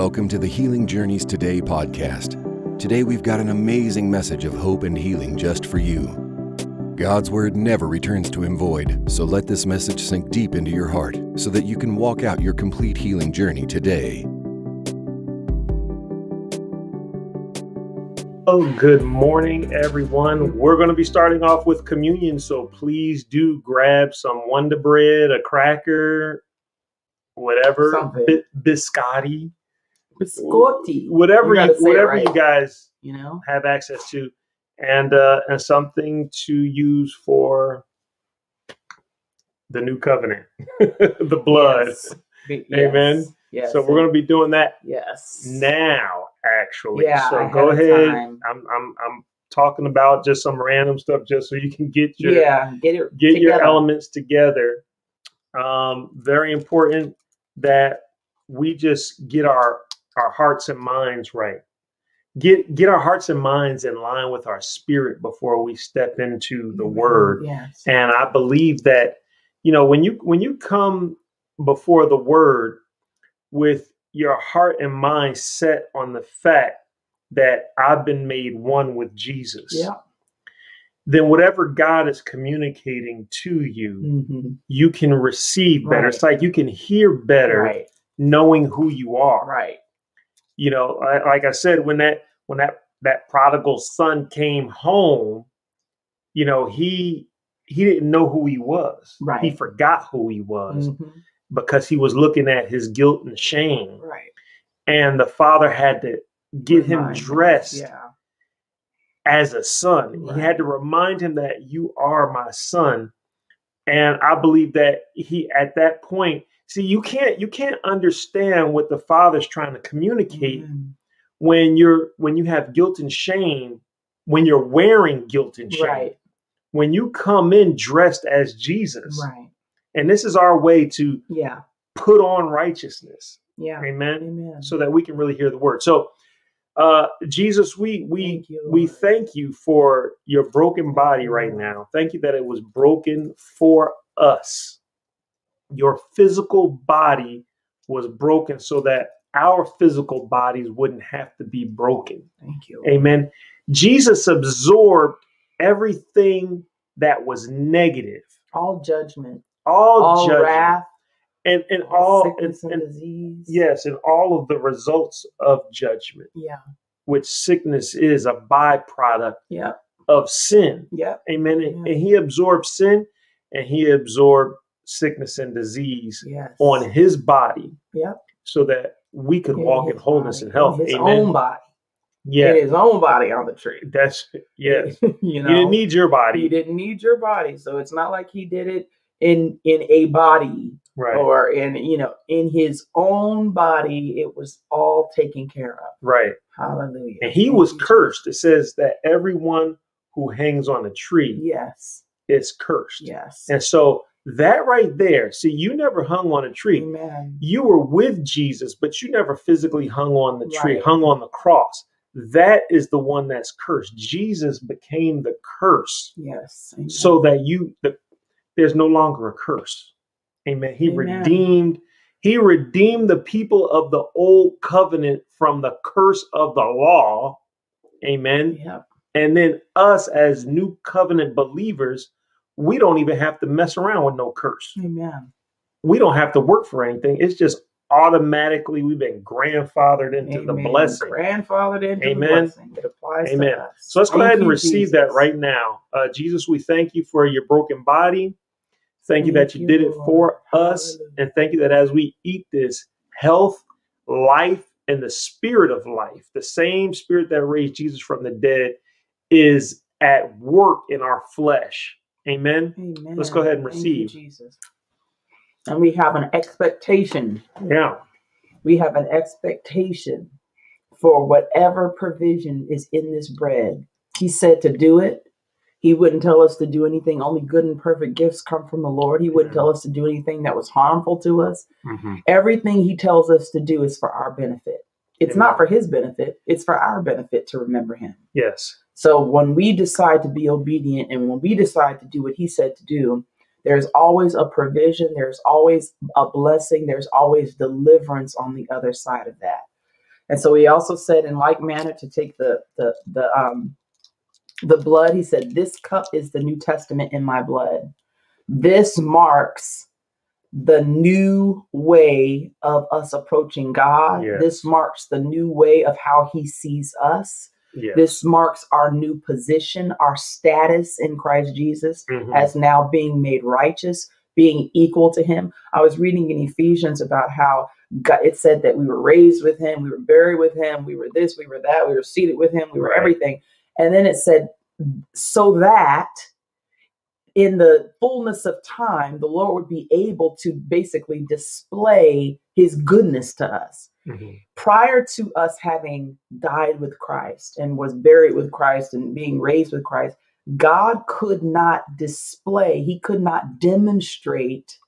Welcome to the Healing Journeys Today podcast. Today we've got an amazing message of hope and healing just for you. God's word never returns to him void, so let this message sink deep into your heart so that you can walk out your complete healing journey today. Oh, good morning, everyone. We're going to be starting off with communion, so please do grab some Wonder Bread, a cracker, whatever, bi- biscotti, biscotti. whatever You you, gotta say it whatever right. you guys You know, have access to, and uh, and something to use for the new covenant, the blood. Yes. Yes. Amen. Yes. So we're going to be doing that Yes. now actually Yeah, so go ahead time. I'm, I'm i'm talking about just some random stuff just so you can get your yeah. Get it. get your elements together um very important that we just get our our hearts and minds right get get our hearts and minds in line with our spirit before we step into the Amen. word Yes. and i believe that you know when you when you come before the word with your heart and mind set on the fact that i've been made one with jesus Yeah. then whatever god is communicating to you hmm you can receive better Right. it's like you can hear better Right. knowing who you are Right. You know I- like i said when that when that that prodigal son came home you know he he didn't know who he was Right. he forgot who he was Mhm. because he was looking at his guilt and shame Right. and the father had to get him Remind dressed Yeah. as a son he had to remind him that you are my son and i believe that he at that point see you can't you can't understand what the father's trying to communicate Mhm. when you're when you have guilt and shame when you're wearing guilt and shame Right. when you come in dressed as jesus Right. and this is our way to Yeah. put on righteousness Yeah. amen Amen. so that we can really hear the word so uh jesus we we Thank you, we thank you for your broken body right now thank you that it was broken for us your physical body was broken so that our physical bodies wouldn't have to be broken Thank you. Amen. Jesus absorbed everything that was negative, All judgment. all, All judgment, wrath. and and All, all and, and, and disease. yes, and all of the results of judgment, Yeah. which sickness is a byproduct Yeah. of sin. Yeah. Amen. And, and he absorbed sin, and he absorbed sickness and disease Yes. on his body, Yep. so that we could In walk in wholeness body, and health. in His Amen. own body. yeah, In his own body on the tree. that's yes. you know. He didn't need your body, He didn't need your body, so it's not like he did it in in a body right? or in you know in his own body. It was all taken care of. Right. Hallelujah. And he was cursed. It says that everyone who hangs on a tree Yes. is cursed. Yes. And so that right there, see, you never hung on a tree. Amen. You were with Jesus, but you never physically hung on the tree, Right. hung on the cross. That is the one that's cursed. Jesus became the curse Yes. Amen. so that you, the, there's no longer a curse. Amen. He Amen. redeemed. He redeemed the people of the old covenant from the curse of the law. Amen. Yep. And then us as new covenant believers, we don't even have to mess around with no curse. Amen. We don't have to work for anything. It's just automatically we've been grandfathered into the blessing. Grandfathered into Amen. the blessing. It applies Amen. to us. So let's go ahead and receive that right now. Uh, Jesus, we thank you for your broken body. Thank you that you you, did it Lord. for us. Hallelujah. And thank you that as we eat this, health, life, and the spirit of life, the same spirit that raised Jesus from the dead, is at work in our flesh. Amen. Amen. Let's go ahead and Thank you, receive. Jesus. And we have an expectation. Yeah. We have an expectation for whatever provision is in this bread. He said to do it. He wouldn't tell us to do anything. Only good and perfect gifts come from the Lord. He wouldn't Yeah. tell us to do anything that was harmful to us. Mhm. Everything He tells us to do is for our benefit. It's Amen. not for His benefit, it's for our benefit to remember Him. Yes. So when we decide to be obedient and when we decide to do what he said to do, there's always a provision, there's always a blessing, there's always deliverance on the other side of that. And so he also said in like manner to take the the the um the blood. He said, "This cup is the New Testament in my blood. This marks the new way of us approaching God. Yes. This marks the new way of how He sees us. Yes. This marks our new position, our status in Christ Jesus Mhm. as now being made righteous, being equal to him. I was reading in Ephesians about how God, it said that we were raised with him, we were buried with him, we were this, we were that, we were seated with him, we were Right. everything. And then it said, so that in the fullness of time, the Lord would be able to basically display his goodness to us Mhm. prior to us having died with Christ and was buried with Christ and being raised with Christ, God could not display, he could not demonstrate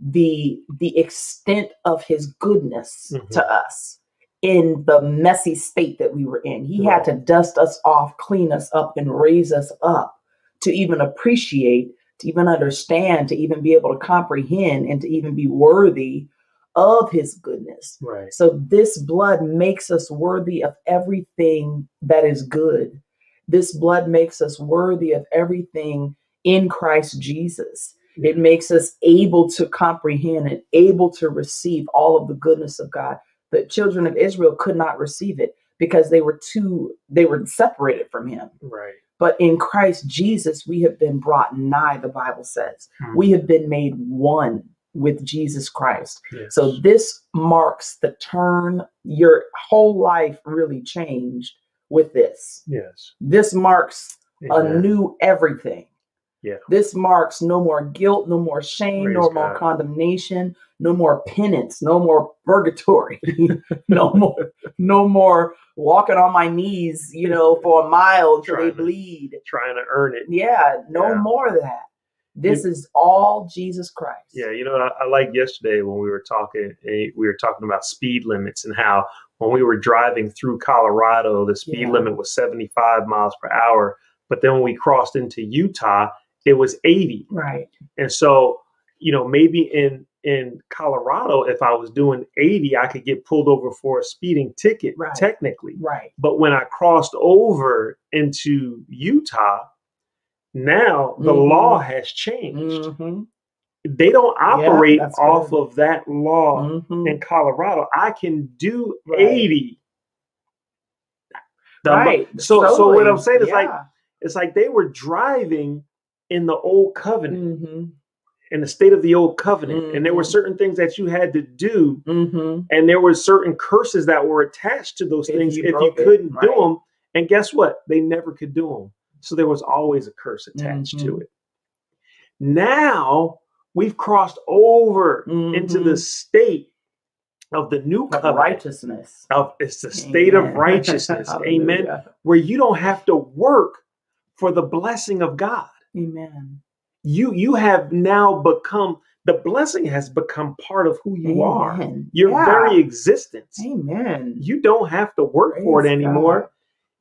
the the extent of his goodness Mhm. to us in the messy state that we were in. He had to dust us off, clean us up and raise us up to even appreciate, to even understand, to even be able to comprehend and to even be worthy of his goodness. Right. So this blood makes us worthy of everything that is good. This blood makes us worthy of everything in Christ Jesus. It makes us able to comprehend and able to receive all of the goodness of God. The children of Israel could not receive it because they were too they were separated from him. Right. But in Christ Jesus, we have been brought nigh, the Bible says. Mhm. We have been made one with Jesus Christ. Yes. So this marks the turn. Your whole life really changed with this. yes. This marks a new everything. Yeah. This marks no more guilt, no more shame, Praise no more God. condemnation, no more penance, no more purgatory, no more, no more walking on my knees, you know, for a mile they Trying to- bleed. Trying to earn it. Yeah, no Yeah. more of that. This is all Jesus Christ. Yeah, you know, I, I like yesterday when we were talking, eh, we were talking about speed limits and how when we were driving through Colorado, the speed Yeah. limit was 75 miles per hour. But then when we crossed into Utah, it was 80. Right. And so, you know, maybe in in Colorado, if I was doing 80, I could get pulled over for a speeding ticket, Right. technically. Right. But when I crossed over into Utah, now the Mhm. law has changed hmm they don't operate that's off good. of that law hmm in Colorado. I can do Right. 80. The mo- right. So so what I'm saying is like it's like they were driving in the old covenant, Mhm. in the state of the old covenant. And there were Mhm. certain things that you had to do, Mhm. and there were certain curses that were attached to those If things you if you couldn't do right. them. And guess what? They never could do them. So there was always a curse attached to Mhm. it. Now we've crossed over into the Mhm. state of the new Of covenant. righteousness. Of it's the state of righteousness. Amen. Where you don't have to work for the blessing of God. Amen. You you have now become the blessing has become part of who you are. Your Yeah. very existence. Amen. You don't have to work for it anymore. God.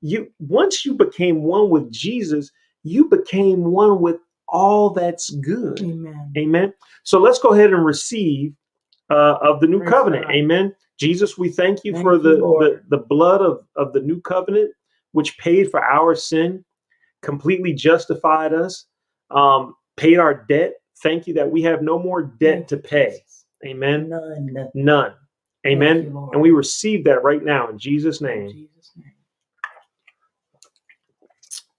You once you became one with Jesus, you became one with all that's good. Amen. Amen. So let's go ahead and receive uh, of the new Praise covenant. God. Amen. Jesus, we thank you Thank for you, the, the the blood of, of the new covenant, which paid for our sin, completely justified us, um, paid our debt. Thank you that we have no more debt Thank to pay. Amen. None. None. Amen. you, and we receive that right now in Jesus' name. Jesus' name.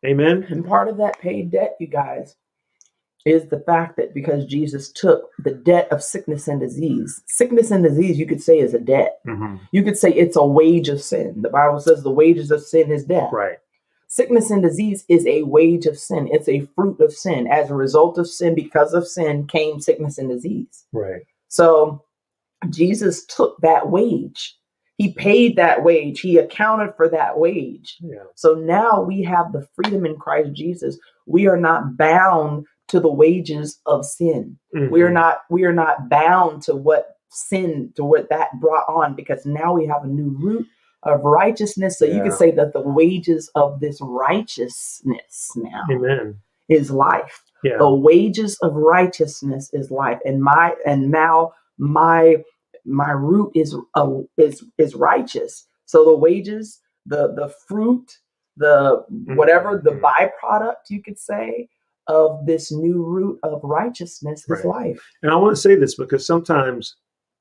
Amen. And part of that paid debt, you guys, is the fact that because Jesus took the debt of sickness and disease, sickness and disease, you could say, is a debt. Mhm. You could say it's a wage of sin. The Bible says the wages of sin is death. Right. Sickness and disease is a wage of sin. It's a fruit of sin. As a result of sin, because of sin, came sickness and disease. Right. So Jesus took that wage. He paid that wage. He accounted for that wage. Yeah. So now we have the freedom in Christ Jesus. We are not bound to the wages of sin. Mm-hmm. We are not we are not bound to what sin to what that brought on because now we have a new root of righteousness. So you Yeah. could say that the wages of this righteousness now Amen. is life. Yeah. The wages of righteousness is life. And my and now my my root is uh, is is righteous. So the wages, the the fruit, the whatever the Mhm. byproduct you could say of this new root of righteousness is Right. life. And I want to say this because sometimes,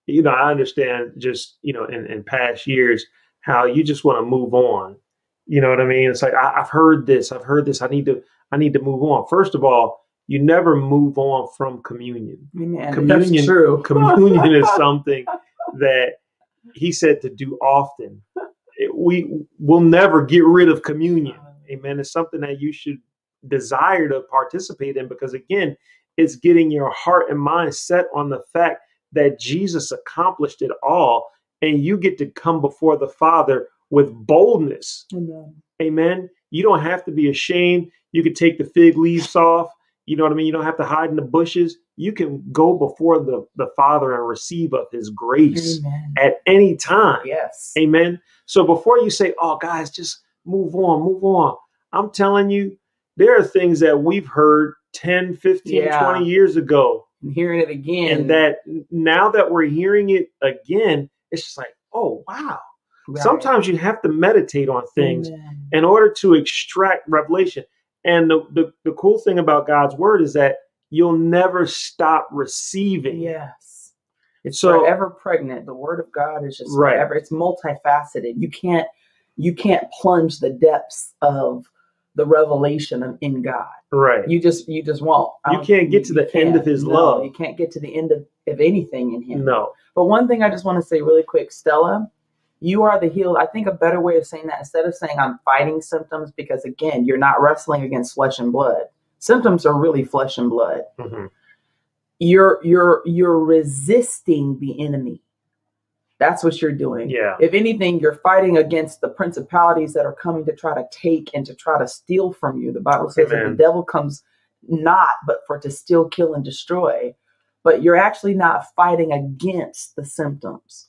you know, I understand just, you know, in, in past years how you just want to move on. You know what I mean? It's like I, I've heard this, I've heard this. I need to, I need to move on. First of all, you never move on from communion. Amen. Communion- That's true. Communion is something that he said to do often. It- we will never get rid of communion. Amen. It's something that you should desire to participate in because, again, it's getting your heart and mind set on the fact that Jesus accomplished it all and you get to come before the Father with boldness. Amen. Amen. You don't have to be ashamed. You could take the fig leaves off. You know what I mean? You don't have to hide in the bushes. You can go before the, the Father and receive of His grace Amen. at any time. Yes. Amen. So before you say, oh, guys, just move on, move on, I'm telling you, there are things that we've heard 10, 15, Yeah. 20 years ago. And hearing it again. And that now that we're hearing it again, it's just like, oh, wow. Right. Sometimes you have to meditate on things Amen. in order to extract revelation. And the, the, the cool thing about God's word is that you'll never stop receiving. Yes. It's So- forever pregnant. The word of God is just Right. forever. It's multifaceted. You can't you can't plunge the depths of the revelation of, in God. Right. You just you just won't. You um, can't get to the end of his No, love. You can't get to the end of, of anything in him. no. But one thing I just want to say really quick, Stella, you are the healed. I think a better way of saying that instead of saying I'm fighting symptoms, because again, you're not wrestling against flesh and blood. Symptoms are really flesh and blood. Mhm. You're you're you're resisting the enemy. That's what you're doing. Yeah. If anything, you're fighting against the principalities that are coming to try to take and to try to steal from you. The Bible says that the devil comes not but for to steal, kill, and destroy. But you're actually not fighting against the symptoms.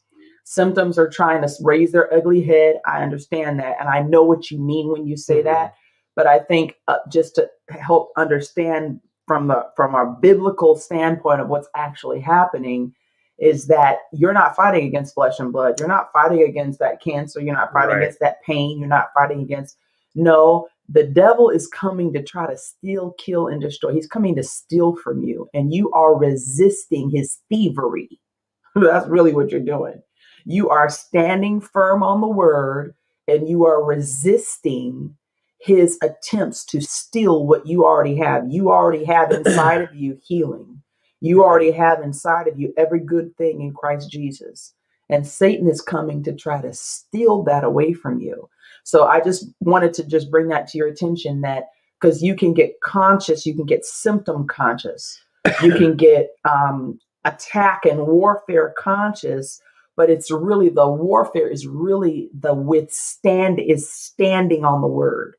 Symptoms are trying to raise their ugly head. I understand that. And I know what you mean when you say Mhm. that. But I think uh, just to help understand from the from a biblical standpoint of what's actually happening is that you're not fighting against flesh and blood. You're not fighting against that cancer. You're not fighting Right. against that pain. You're not fighting against no, the devil is coming to try to steal, kill, and destroy. He's coming to steal from you, and you are resisting his thievery. That's really what you're doing. You are standing firm on the word, and you are resisting his attempts to steal what you already have. You already have inside of you healing. You already have inside of you every good thing in Christ Jesus. And Satan is coming to try to steal that away from you. So I just wanted to just bring that to your attention that because you can get conscious, you can get symptom conscious, you can get um, attack and warfare conscious, but it's really the warfare is really the withstand is standing on the word.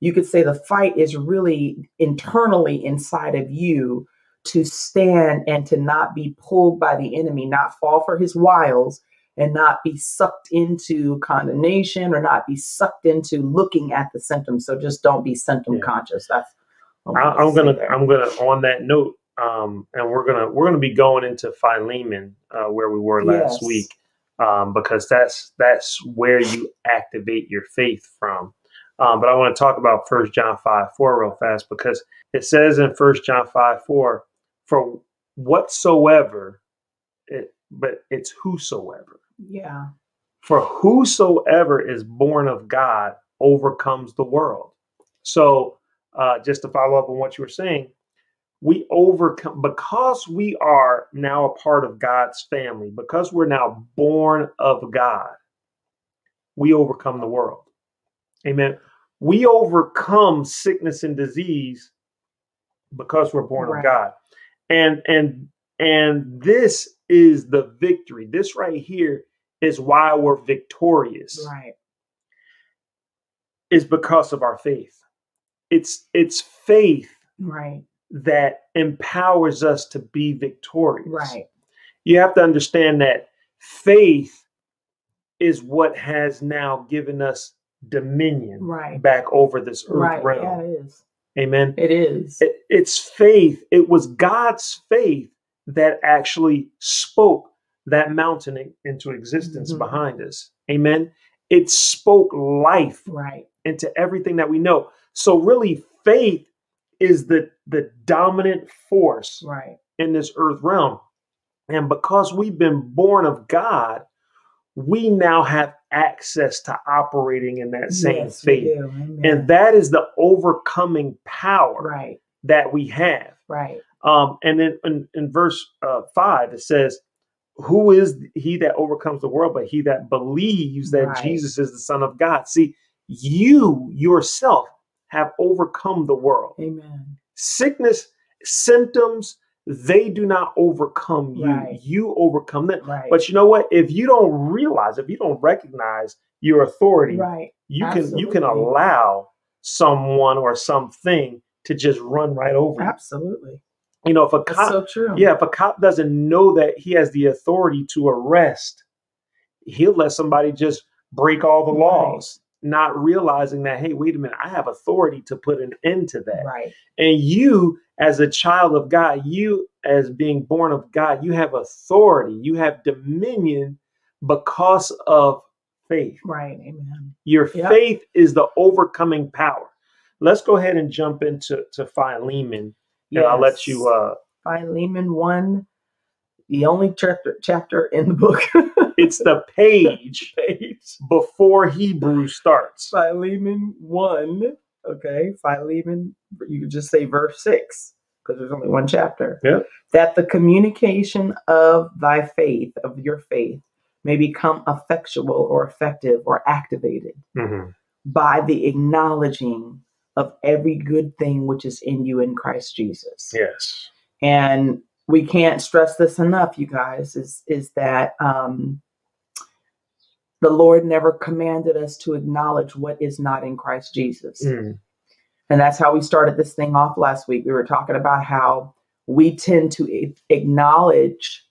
You could say the fight is really internally inside of you to stand and to not be pulled by the enemy, not fall for his wiles, and not be sucked into condemnation or not be sucked into looking at the symptoms. So just don't be symptom Yeah. conscious. That's what I, I I'm gonna there. I'm gonna on that note, um, and we're gonna we're gonna be going into Philemon uh, where we were last Yes. week, um, because that's that's where you activate your faith from. Um, but I want to talk about First John five four real fast because it says in First John five four, for whatsoever, it, but it's whosoever. yeah. For whosoever is born of God overcomes the world. So, uh, just to follow up on what you were saying, we overcome because we are now a part of God's family, because we're now born of God, we overcome the world. Amen. We overcome sickness and disease because we're born Right. of God. And and and this is the victory. This right here is why we're victorious Right. is because of our faith. It's it's faith Right. That empowers us to be victorious. Right. You have to understand that faith is what has now given us dominion Right. back over this earth Right. realm. Yeah, it is. Amen. It is. It- it's faith. It was God's faith that actually spoke that mountain into existence Mhm. behind us. Amen. it spoke life Right. into everything that we know. So really faith is the the dominant force Right. in this earth realm. And because we've been born of God, we now have access to operating in that same Yes, faith. And that is the overcoming power right. that we have. Right. Um, and then in, in verse uh, five, it says, Who is he that overcomes the world, but he that believes that Right. Jesus is the Son of God? See, you yourself have overcome the world. Amen. Sickness, symptoms, they do not overcome you. Right. You overcome them. Right. But you know what? If you don't realize, if you don't recognize your authority, right. you can you can allow someone or something to just run right over. Absolutely. You know, if a cop, so true. yeah, if a cop doesn't know that he has the authority to arrest, he'll let somebody just break all the laws, not realizing that, hey, wait a minute, I have authority to put an end to that. Right. And you, as a child of God, you, as being born of God, you have authority, you have dominion because of faith. Right. Amen. Your Yep. faith is the overcoming power. Let's go ahead and jump into to Philemon, and I'll let you. Uh, Philemon one, the only chapter chapter in the book. it's the page page. before Hebrew starts. Philemon one. Okay, Philemon. You could just say verse six because there's only one chapter. Yep. That the communication of thy faith, of your faith, may become effectual or effective or activated Mhm. by the acknowledging of every good thing which is in you in Christ Jesus. Yes. and we can't stress this enough you guys is is that um the lord never commanded us to acknowledge what is not in christ jesus Mm. and that's how we started this thing off last week we were talking about how we tend to acknowledge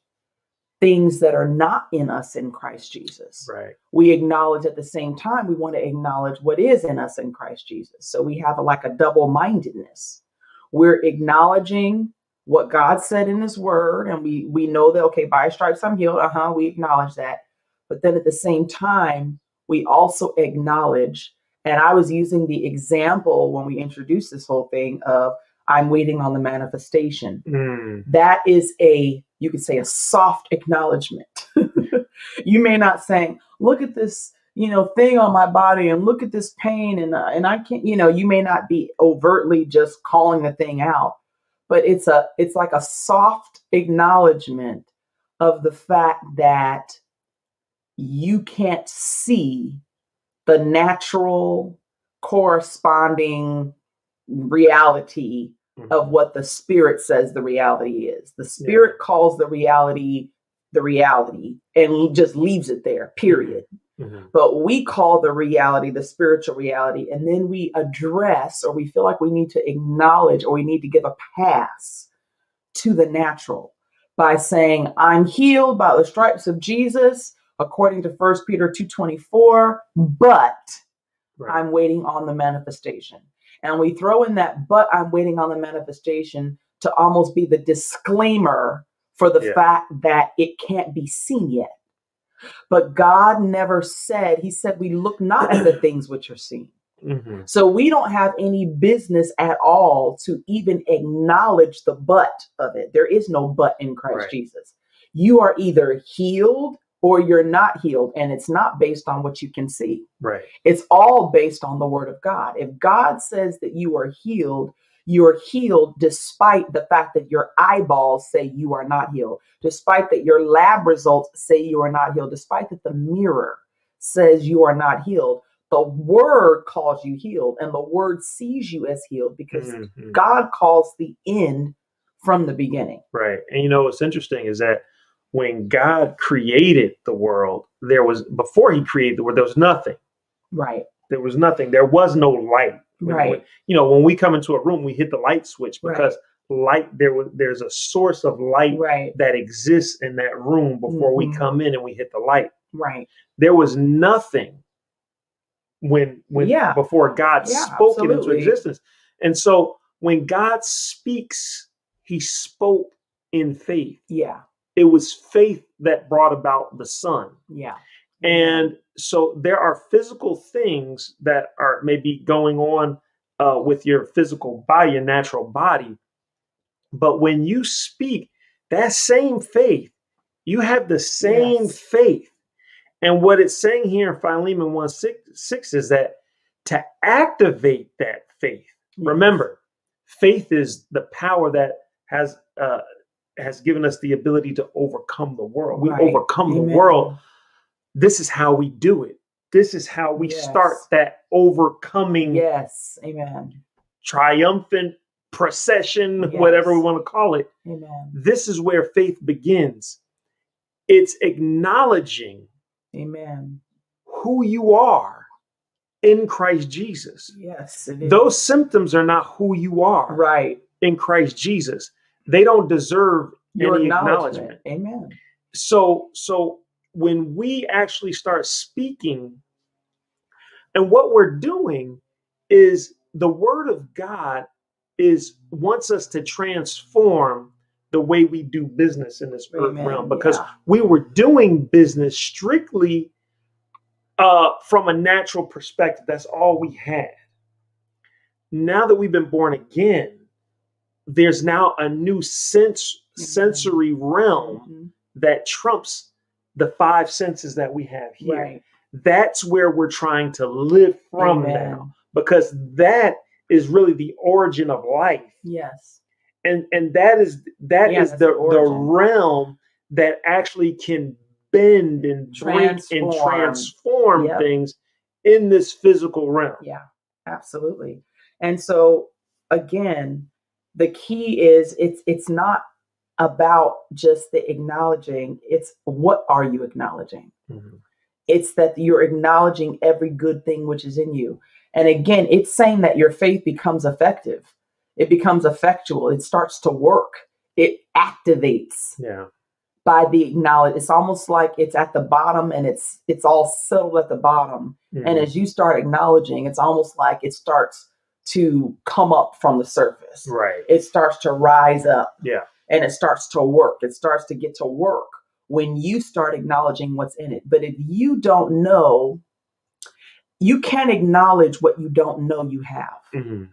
things that are not in us in christ jesus Right. we acknowledge at the same time we want to acknowledge what is in us in Christ Jesus. So we have a, like a double mindedness. We're acknowledging what God said in His Word, and we we know that okay, by stripes I'm healed. Uh huh. We acknowledge that, but then at the same time, we also acknowledge. And I was using the example when we introduced this whole thing of I'm waiting on the manifestation Mm. that is a you could say a soft acknowledgement you may not say look at this you know thing on my body and look at this pain and uh, and i can't you know you may not be overtly just calling the thing out but it's a it's like a soft acknowledgement of the fact that you can't see the natural corresponding reality Mhm. of what the spirit says the reality is. The spirit calls the reality the reality and just leaves it there, period. Mhm. But we call the reality the spiritual reality, and then we address or we feel like we need to acknowledge or we need to give a pass to the natural by saying, I'm healed by the stripes of Jesus, according to 1 Peter 2:24, but Right. I'm waiting on the manifestation. And we throw in that, but I'm waiting on the manifestation to almost be the disclaimer for the Yeah. fact that it can't be seen yet. But God never said, He said, we look not at the things which are seen. Mhm. So we don't have any business at all to even acknowledge the but of it. There is no but in Christ Right. Jesus. You are either healed or you're not healed. And it's not based on what you can see. Right. It's all based on the word of God. If God says that you are healed, you're healed despite the fact that your eyeballs say you are not healed, despite that your lab results say you are not healed, despite that the mirror says you are not healed. The word calls you healed, and the word sees you as healed because Mhm. God calls the end from the beginning. Right. And you know what's interesting is that when God created the world, there was before he created the world, there was nothing. Right. There was nothing. There was no light. Right. when- you know, when we come into a room, we hit the light switch Right. because light there was there's a source of light Right. that exists in that room before we Mhm. come in and we hit the light. Right. There was nothing when when Yeah. before God Yeah, spoke it into existence. And so when God speaks, he spoke in faith. Yeah. It was faith that brought about the son. Yeah. And so there are physical things that are maybe going on uh, with your physical body, your natural body. But when you speak that same faith, you have the same Yes. faith. And what it's saying here in Philemon 1 6, 6 is that to activate that faith, remember, faith is the power that has uh, has given us the ability to overcome the world. We Right. overcome the world. This is how we do it. This is how we Yes. start that overcoming Yes. Amen. triumphant procession, Yes. whatever we want to call it. Amen. This is where faith begins. It's acknowledging Amen. who you are in Christ Jesus. Yes. Those symptoms are not who you are right. in Christ Jesus. They don't deserve Your any acknowledgement. Amen. So so when we actually start speaking and what we're doing is the word of God is wants us to transform the way we do business in this earth Amen. realm because Yeah. we were doing business strictly uh, from a natural perspective. That's all we had. Now that we've been born again, there's now a new sense sensory realm Mhm. that trumps the five senses that we have here. Right. That's where we're trying to live from Amen. now because that is really the origin of life Yes. and and that is that Yeah, is the the the realm that actually can bend and break and Transform. transform Yep. things in this physical realm. Yeah, absolutely. And so again, the key is it's it's not about just the acknowledging, it's what are you acknowledging? Mhm. It's that you're acknowledging every good thing which is in you. And again, it's saying that your faith becomes effective. It becomes effectual. It starts to work. It activates Yeah. by the acknowledge. It's almost like it's at the bottom and it's it's all settled at the bottom. And Mhm. as you start acknowledging, it's almost like it starts to come up from the surface. right. It starts to rise up. Yeah. And it starts to work. It starts to get to work when you start acknowledging what's in it. But if you don't know, you can't acknowledge what you don't know you have. Mhm.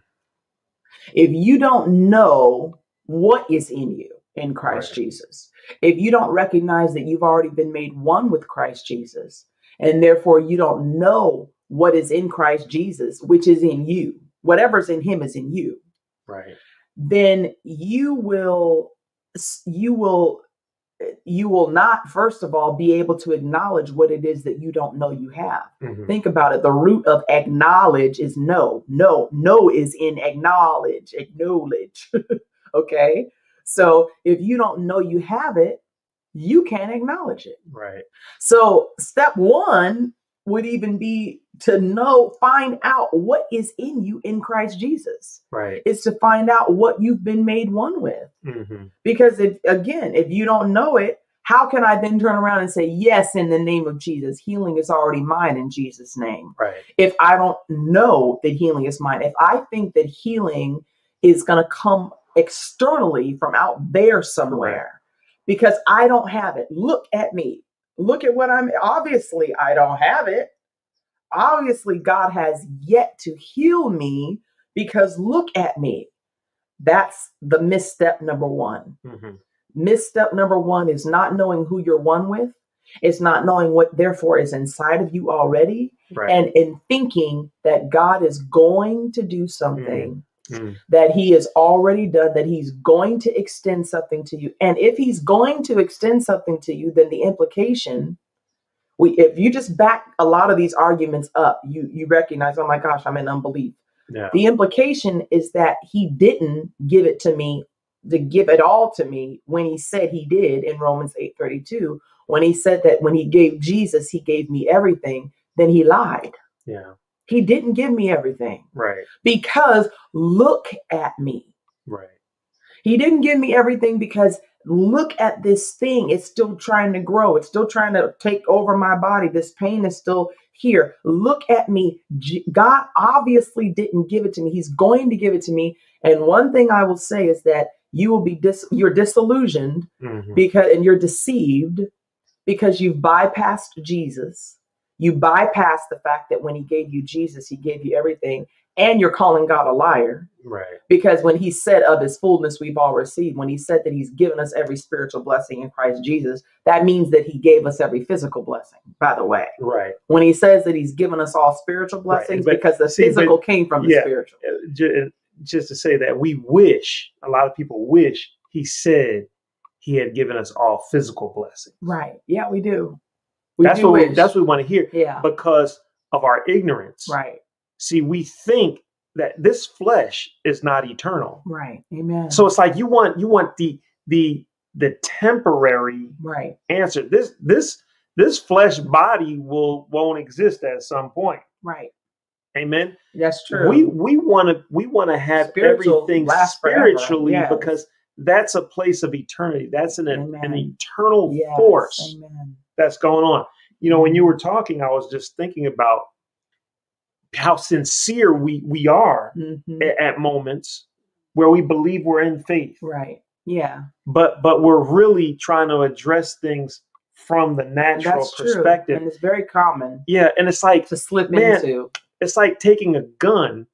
If you don't know what is in you in Christ Right. Jesus, if you don't recognize that you've already been made one with Christ Jesus, and therefore you don't know what is in Christ Jesus, which is in you, whatever's in him is in you, Right. then you will you will you will not first of all be able to acknowledge what it is that you don't know you have Mhm. think about it the root of acknowledge is no no no is in acknowledge acknowledge okay so if you don't know you have it you can't acknowledge it Right. so step one would even be to know find out what is in you in christ jesus Right. is to find out what you've been made one with Mhm. because if again if you don't know it how can i then turn around and say yes in the name of jesus healing is already mine in jesus name Right. if I don't know that healing is mine, if I think that healing is going to come externally from out there somewhere because I don't have it, look at me. Look at what I'm obviously I don't have it. Obviously, God has yet to heal me because look at me. That's the misstep number one. Mhm. Misstep number one is not knowing who you're one with. It's not knowing what therefore is inside of you already Right. and in thinking that God is going to do something Mm. Mm. that He has already done, that He's going to extend something to you. And if He's going to extend something to you, then the implication, we if you just back a lot of these arguments up, you you recognize, oh my gosh, I'm in unbelief. Yeah. The implication is that He didn't give it to me to give it all to me when He said He did in Romans 8:32. When He said that when He gave Jesus, He gave me everything, then He lied. Yeah. He didn't give me everything Right. because look at me. Right. He didn't give me everything because look at this thing. It's still trying to grow. It's still trying to take over my body. This pain is still here. Look at me. God obviously didn't give it to me. He's going to give it to me. And one thing I will say is that you will be dis- you're disillusioned Mhm. because and you're deceived because you've bypassed Jesus. You bypass the fact that when he gave you Jesus, he gave you everything, and you're calling God a liar. Right. Because when he said of his fullness we've all received, when he said that he's given us every spiritual blessing in Christ Jesus, that means that he gave us every physical blessing, by the way. Right. When he says that he's given us all spiritual Right, blessings, but because the see, but- physical came from the yeah. spiritual. Uh, Just to say that we wish, a lot of people wish he said he had given us all physical blessings. Right. Yeah, we do. We that's what we, that's what we want to hear yeah. because of our ignorance. right. See, we think that this flesh is not eternal. Right. Amen. So it's like you want you want the the the temporary right. answer. This this this flesh body will won't exist at some point. Right. Amen. That's true. We we want to we want to have Spiritual everything spiritually yes. because that's a place of eternity. That's an an eternal Yes, force Amen. that's going on. You know, when you were talking, I was just thinking about how sincere we we are Mhm. a- at moments where we believe we're in faith, Right. Yeah. but but we're really trying to address things from the natural That's true. perspective. And it's very common Yeah, and it's like to slip Man, into. it's like taking a gun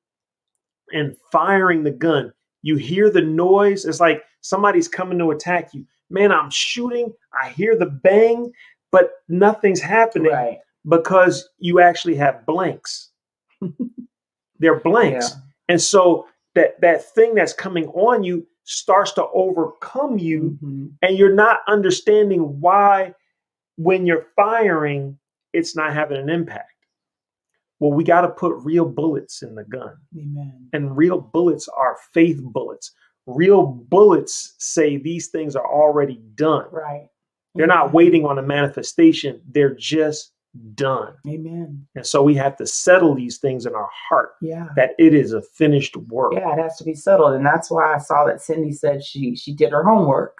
and firing the gun. You hear the noise. It's like somebody's coming to attack you. Man, I'm shooting. I hear the bang, but nothing's happening Right. because you actually have blanks. They're blanks. Yeah. And so that that thing that's coming on you starts to overcome you Mhm. and you're not understanding why when you're firing it's not having an impact. Well, we got to put real bullets in the gun. Amen. And real bullets are faith bullets. Real bullets say these things are already done. Right. They're not waiting on a manifestation. They're just done. Amen. And so we have to settle these things in our heart Yeah. that it is a finished work. Yeah, it has to be settled. And that's why I saw that Cindy said she she did her homework.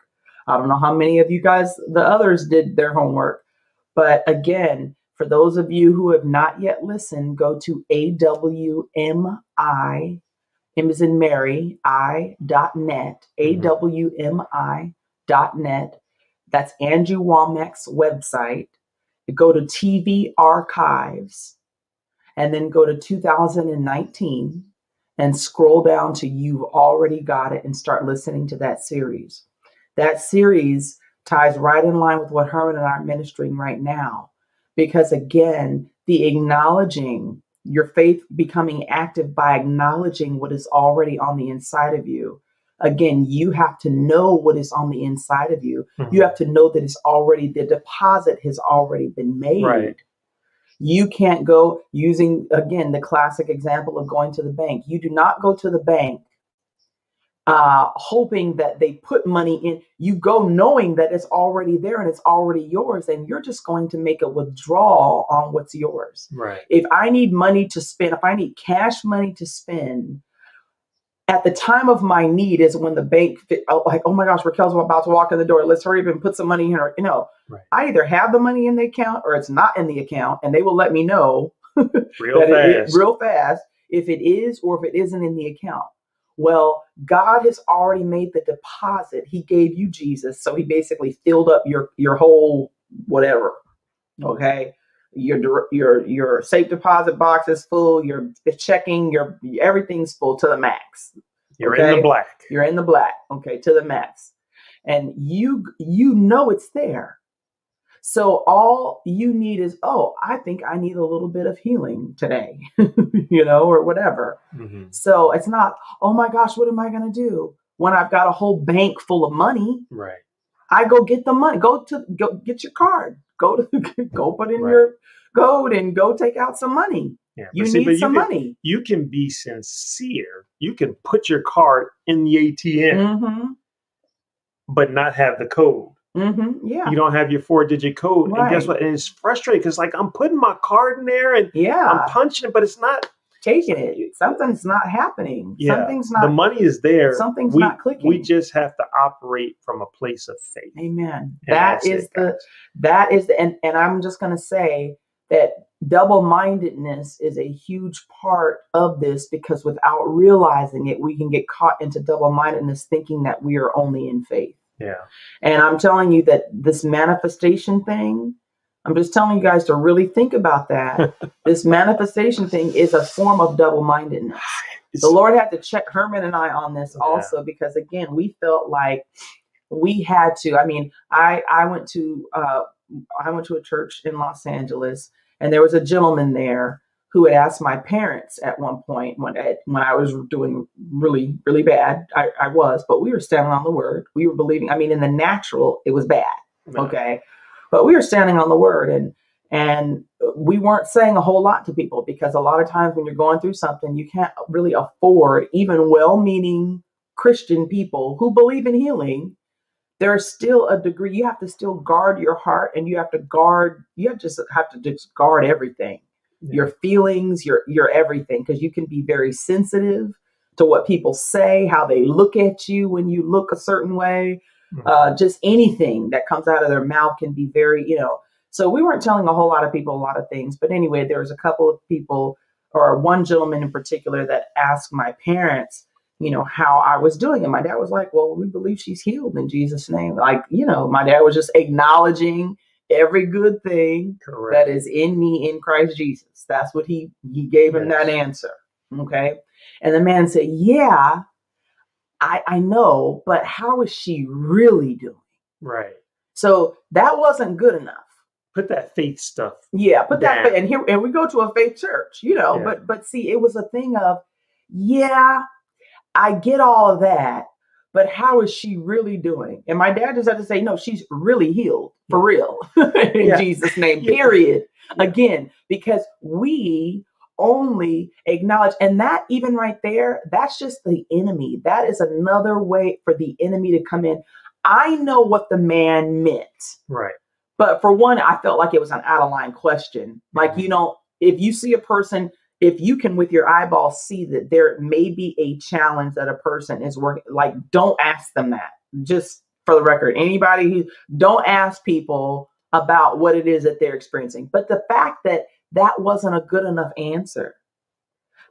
I don't know how many of you guys, the others, did their homework. But again, for those of you who have not yet listened, go to AWMI, M is in Mary, I dot net, Mhm. AWMI dot net. That's Andrew Wommack's website. Go to TV archives and then go to 2019 and scroll down to You've Already Got It and start listening to that series. That series ties right in line with what Herman and I are ministering right now. Because again, the acknowledging your faith becoming active by acknowledging what is already on the inside of you. Again, you have to know what is on the inside of you. Mhm. You have to know that it's already, the deposit has already been made. Right. You can't go using, again, the classic example of going to the bank. You do not go to the bank uh, hoping that they put money in. You go knowing that it's already there and it's already yours, and you're just going to make a withdrawal on what's yours. Right. If I need money to spend, if I need cash money to spend, at the time of my need is when the bank, oh, like, oh my gosh, Raquel's about to walk in the door. Let's hurry up and put some money in her. You know, Right. I either have the money in the account or it's not in the account, and they will let me know Real that it- fast. real fast if it is or if it isn't in the account. Well, God has already made the deposit. He gave you Jesus, so He basically filled up your your whole whatever. Mm-hmm. Okay, your your your safe deposit box is full. Your checking, your everything's full to the max. You're in the black. You're in the black. Okay, to the max, and you you know it's there. So all you need is, oh, I think I need a little bit of healing today, you know, or whatever. Mhm. So it's not, oh my gosh, what am I going to do when I've got a whole bank full of money? Right. I go get the money. Go to go get your card. Go to go put in Right. your code and go take out some money. Yeah. You see, need some can, money. You can be sincere. You can put your card in the ATM, Mm-hmm. but not have the code. Mm-hmm. Yeah. You don't have your four digit code. And guess what? And it's frustrating because like I'm putting my card in there and yeah. I'm punching it, but it's not taking it. Something's not happening. Yeah, Something's not. the money is there. Something's we, not clicking. We just have to operate from a place of faith. Amen. And that's it, the that is the and, and I'm just gonna say that double-mindedness is a huge part of this because without realizing it, we can get caught into double-mindedness thinking that we are only in faith. Yeah. And I'm telling you that this manifestation thing, I'm just telling you guys to really think about that. this manifestation thing is a form of double mindedness. The Lord had to check Herman and I on this Yeah. also because again, we felt like we had to. I mean, I I went to uh, I went to a church in Los Angeles, and there was a gentleman there who had asked my parents at one point when I, when I was doing really really bad. I, I was, but we were standing on the word. We were believing. I mean, in the natural, it was bad okay but we were standing on the word and and we weren't saying a whole lot to people because a lot of times when you're going through something you can't really afford even well-meaning christian people who believe in healing there's still a degree you have to still guard your heart and you have to guard you have just have to just guard everything your feelings your your everything because you can be very sensitive to what people say how they look at you when you look a certain way Mhm. uh, just anything that comes out of their mouth can be very, you know. So we weren't telling a whole lot of people a lot of things, but anyway, there was a couple of people, or one gentleman in particular, that asked my parents, you know, how I was doing, and my dad was like, "Well, we believe she's healed in Jesus' name." Like, you know, my dad was just acknowledging every good thing correct. that is in me in Christ Jesus. That's what he he gave him that answer. Okay. And the man said, Yeah, I, I know, but how is she really doing? right. So that wasn't good enough. Put that faith stuff. Yeah, put that and here and we go to a faith church, you know, Yeah. but but see, it was a thing of, yeah, I get all of that, but how is she really doing? And my dad just had to say, no, she's really healed for real in Yeah. Jesus' name, period. Yeah. Again, because we only acknowledge, and that even right there, that's just the enemy. That is another way for the enemy to come in. I know what the man meant. Right. But for one, I felt like it was an out of line question. Like, mm-hmm. you know, if you see a person, if you can with your eyeball see that there may be a challenge that a person is working, like, don't ask them that. Just for the record, anybody who don't ask people about what it is that they're experiencing. But the fact that that wasn't a good enough answer,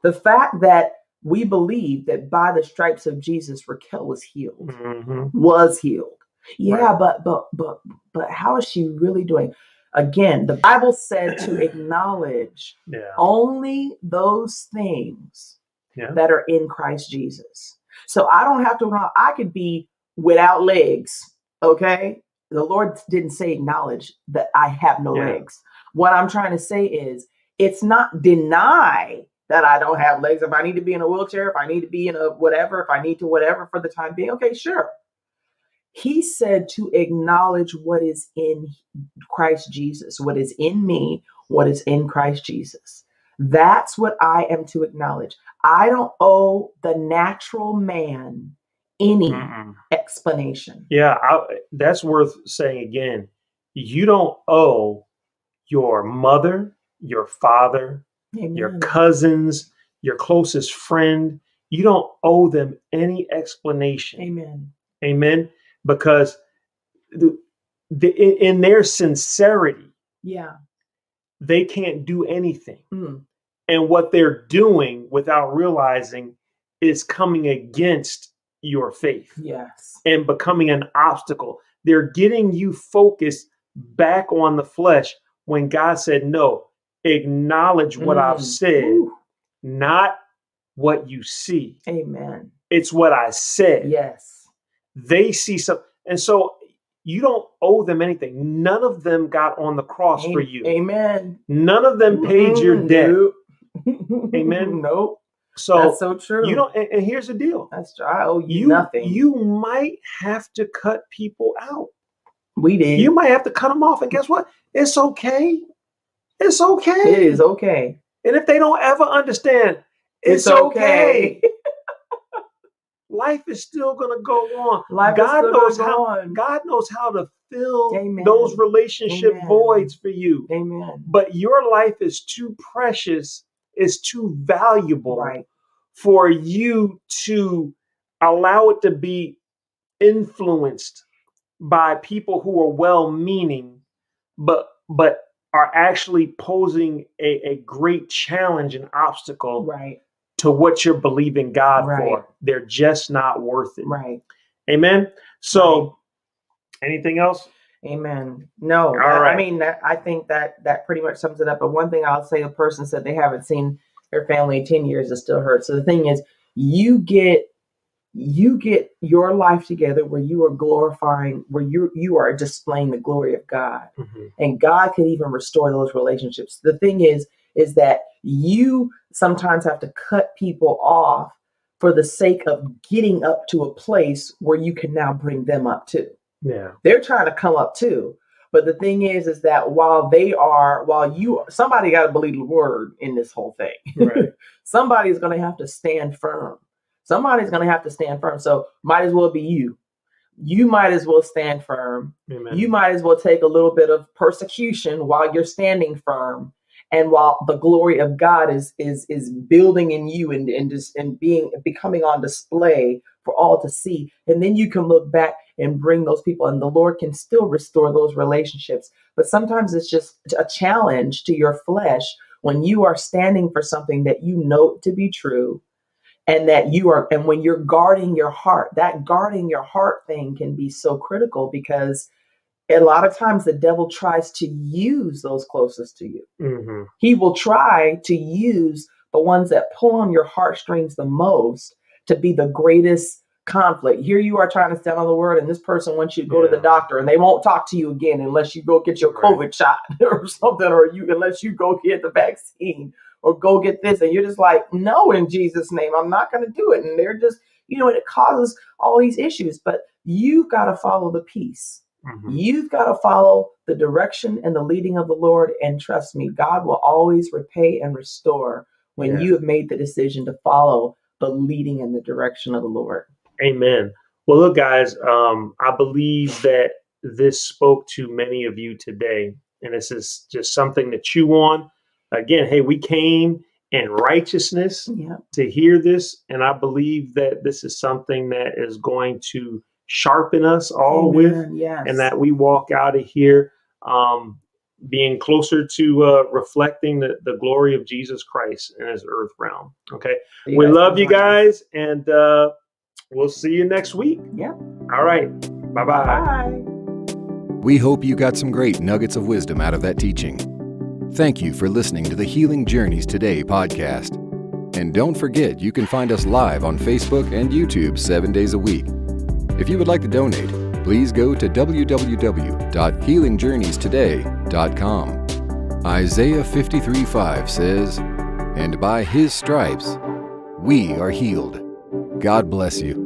the fact that we believe that by the stripes of Jesus, Raquel was healed hmm was healed. Yeah, Right. but but but but how is she really doing? Again, the Bible said to acknowledge Yeah. only those things Yeah. that are in Christ Jesus. So I don't have to run. I could be without legs. Okay. The Lord didn't say acknowledge that I have no Yeah. legs. What I'm trying to say is it's not deny that I don't have legs. If I need to be in a wheelchair, if I need to be in a whatever, if I need to whatever for the time being, okay, sure. He said to acknowledge what is in Christ Jesus, what is in me, what is in Christ Jesus. That's what I am to acknowledge. I don't owe the natural man any Mm-mm. explanation. Yeah, I, that's worth saying again. You don't owe your mother, your father, your cousins, your closest friend, you don't owe them any explanation. Amen. Amen. Because the, the, in, their sincerity, Yeah. they can't do anything. Mm. And what they're doing without realizing is coming against your faith Yes. and becoming an obstacle. They're getting you focused back on the flesh when God said, No, acknowledge what I've Mm. said, Ooh. not what you see. Amen. It's what I said. Yes. They see some. And so you don't owe them anything. None of them got on the cross for you. Amen. None of them paid your Mm, debt. nope. Amen. Nope. So That's so true. you don't and, and here's the deal. That's true. I owe you, You nothing. you might have to cut people out. we did. You might have to cut them off. And guess what? It's okay. It's okay. it is okay. And if they don't ever understand, it's, okay. Life is still gonna go on. Life God knows how on. God knows how to fill Amen. those relationship Amen. voids for you. Amen. But your life is too precious, is too valuable Right. for you to allow it to be influenced by people who are well meaning but but are actually posing a, a great challenge and obstacle Right. To what you're believing God Right. for. They're just not worth it. Right. Amen. So anything else? Amen. No, All I- I mean, that, I think that that pretty much sums it up. But one thing I'll say, a person said they haven't seen their family in ten years, it still hurts. So the thing is, you get you get your life together where you are glorifying, where you you are displaying the glory of God, Mhm. and God can even restore those relationships. The thing is, is that you sometimes have to cut people off for the sake of getting up to a place where you can now bring them up too Yeah. they're trying to come up too. But the thing is, is that while they are, while you, somebody got to believe the word in this whole thing. Right. Somebody's going to have to stand firm. Somebody's going to have to stand firm. So might as well be you. You might as well stand firm. Amen. You might as well take a little bit of persecution while you're standing firm, and while the glory of God is is is building in you and and just and being becoming on display for all to see. And then you can look back and bring those people, and the Lord can still restore those relationships. But sometimes it's just a challenge to your flesh when you are standing for something that you know to be true and that you are and when you're guarding your heart that guarding your heart thing can be so critical because a lot of times the devil tries to use those closest to you Mhm. he will try to use the ones that pull on your heartstrings the most to be the greatest conflict. Here you are trying to stand on the word, and this person wants you to go to the doctor, and they won't talk to you again unless you go get your Right. COVID shot or something, or you unless you go get the vaccine or go get this, and you're just like, no, in Jesus' name, I'm not going to do it. And they're just, you know, and it causes all these issues. But you've got to follow the peace. Mhm. You've got to follow the direction and the leading of the Lord. And trust me, God will always repay and restore when Yeah. you have made the decision to follow the leading and the direction of the Lord. Amen. Well, look, guys, um, I believe that this spoke to many of you today, and this is just something to chew on. Again, hey, we came in righteousness Yeah. to hear this, and I believe that this is something that is going to sharpen us all with, Amen. yes. and that we walk out of here um, being closer to uh, reflecting the, the glory of Jesus Christ in His earth realm. Okay, You we love you guys, and uh, we'll see you next week. Yeah. All right. Bye bye. Bye. We hope you got some great nuggets of wisdom out of that teaching. Thank you for listening to the Healing Journeys Today podcast. And don't forget, you can find us live on Facebook and YouTube seven days a week. If you would like to donate, please go to www.healingjourneystoday.com. Isaiah 53:5 says, And by his stripes we are healed. God bless you.